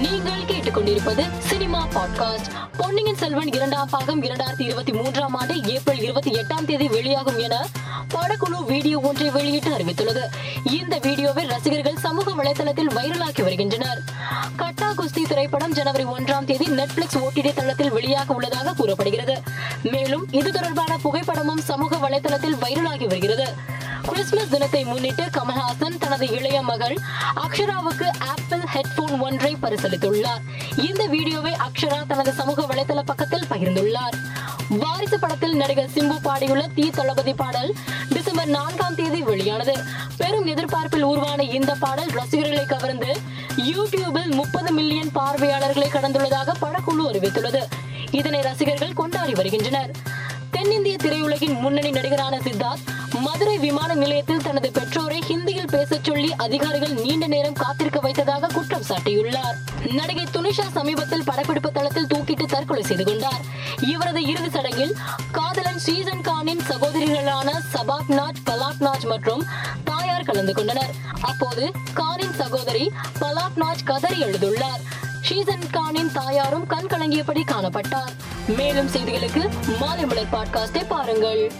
நீங்கள் கேட்டுக்கொண்டிருப்பது cinema podcast. Ponniyin Selvan இரண்டாம் பாகம் இரண்டாயிரத்தி இருபத்தி மூன்றாம் ஆண்டு ஏப்ரல் இருபத்தி எட்டாம் தேதி வெளியாகும் என படக்குழு வீடியோ ஒன்றை வெளியிட்டு அறிவித்துள்ளது. இந்த வீடியோவை ரசிகர்கள் சமூக வலைதளத்தில் வைரலாக்கி வருகின்றனர். கட்டா குஸ்தி திரைப்படம் ஜனவரி ஒன்றாம் தேதி நெட்ஃபிளிக்ஸ் ஓடிடி தளத்தில் வெளியாக உள்ளதாக கூறப்படுகிறது. மேலும் இது தொடர்பான புகைப்படமும் சமூக வலைதளத்தில் வைரலாகி வருகிறது. கிறிஸ்துமஸ் தினத்தை முன்னிட்டு கமல்ஹாசன் தனது இளைய மகள் அக்ஷராவுக்கு ஆப்பிள் ஹெட்போன் ஒன்றை பரிசளித்துள்ளார். இந்த வீடியோவை அக்ஷரா தனது சமூக வலைதள பக்கத்தில் பகிர்ந்துள்ளார். வாரிசு படத்தில் நடிகர் சிம்பு பாடியுள்ள தீ தளபதி பாடல் டிசம்பர் நான்காம் தேதி வெளியானது. பெரும் எதிர்பார்ப்பில் உருவான இந்த பாடல் ரசிகர்களை கவர்ந்து யூடியூபில் முப்பது மில்லியன் பார்வையாளர்களை கடந்துள்ளதாக படக்குழு அறிவித்துள்ளது. இதனை ரசிகர்கள் கொண்டாடி வருகின்றனர். தென்னிந்திய திரையுலகின் முன்னணி நடிகரான சித்தார்த் மதுரை விமான நிலையத்தில் தனது பெற்றோரை ஹிந்தியில் பேசச் சொல்லி அதிகாரிகள் நீண்ட நேரம் காத்திருக்க வைத்ததாக குற்றம் சாட்டியுள்ளார். நடிகை துனிஷா சமீபத்தில் படப்பிடிப்பு தளத்தில் தூக்கிட்டு தற்கொலை செய்து கொண்டார். இவரது இறுதி சடங்கில் காதலன் ஸ்ரீசன் கானின் சகோதரிகளான சபாக்நாஜ் பலாக்நாஜ் மற்றும் தாயார் கலந்து கொண்டனர். அப்போது கானின் சகோதரி பலாக்நாஜ் கதறி எழுதுள்ளார் ஷீசன் கானின் தாயாரும் கண் கலங்கியபடி காணப்பட்டார். மேலும் செய்திகளுக்கு மாலை மலர் பாட்காஸ்டை பாருங்கள்.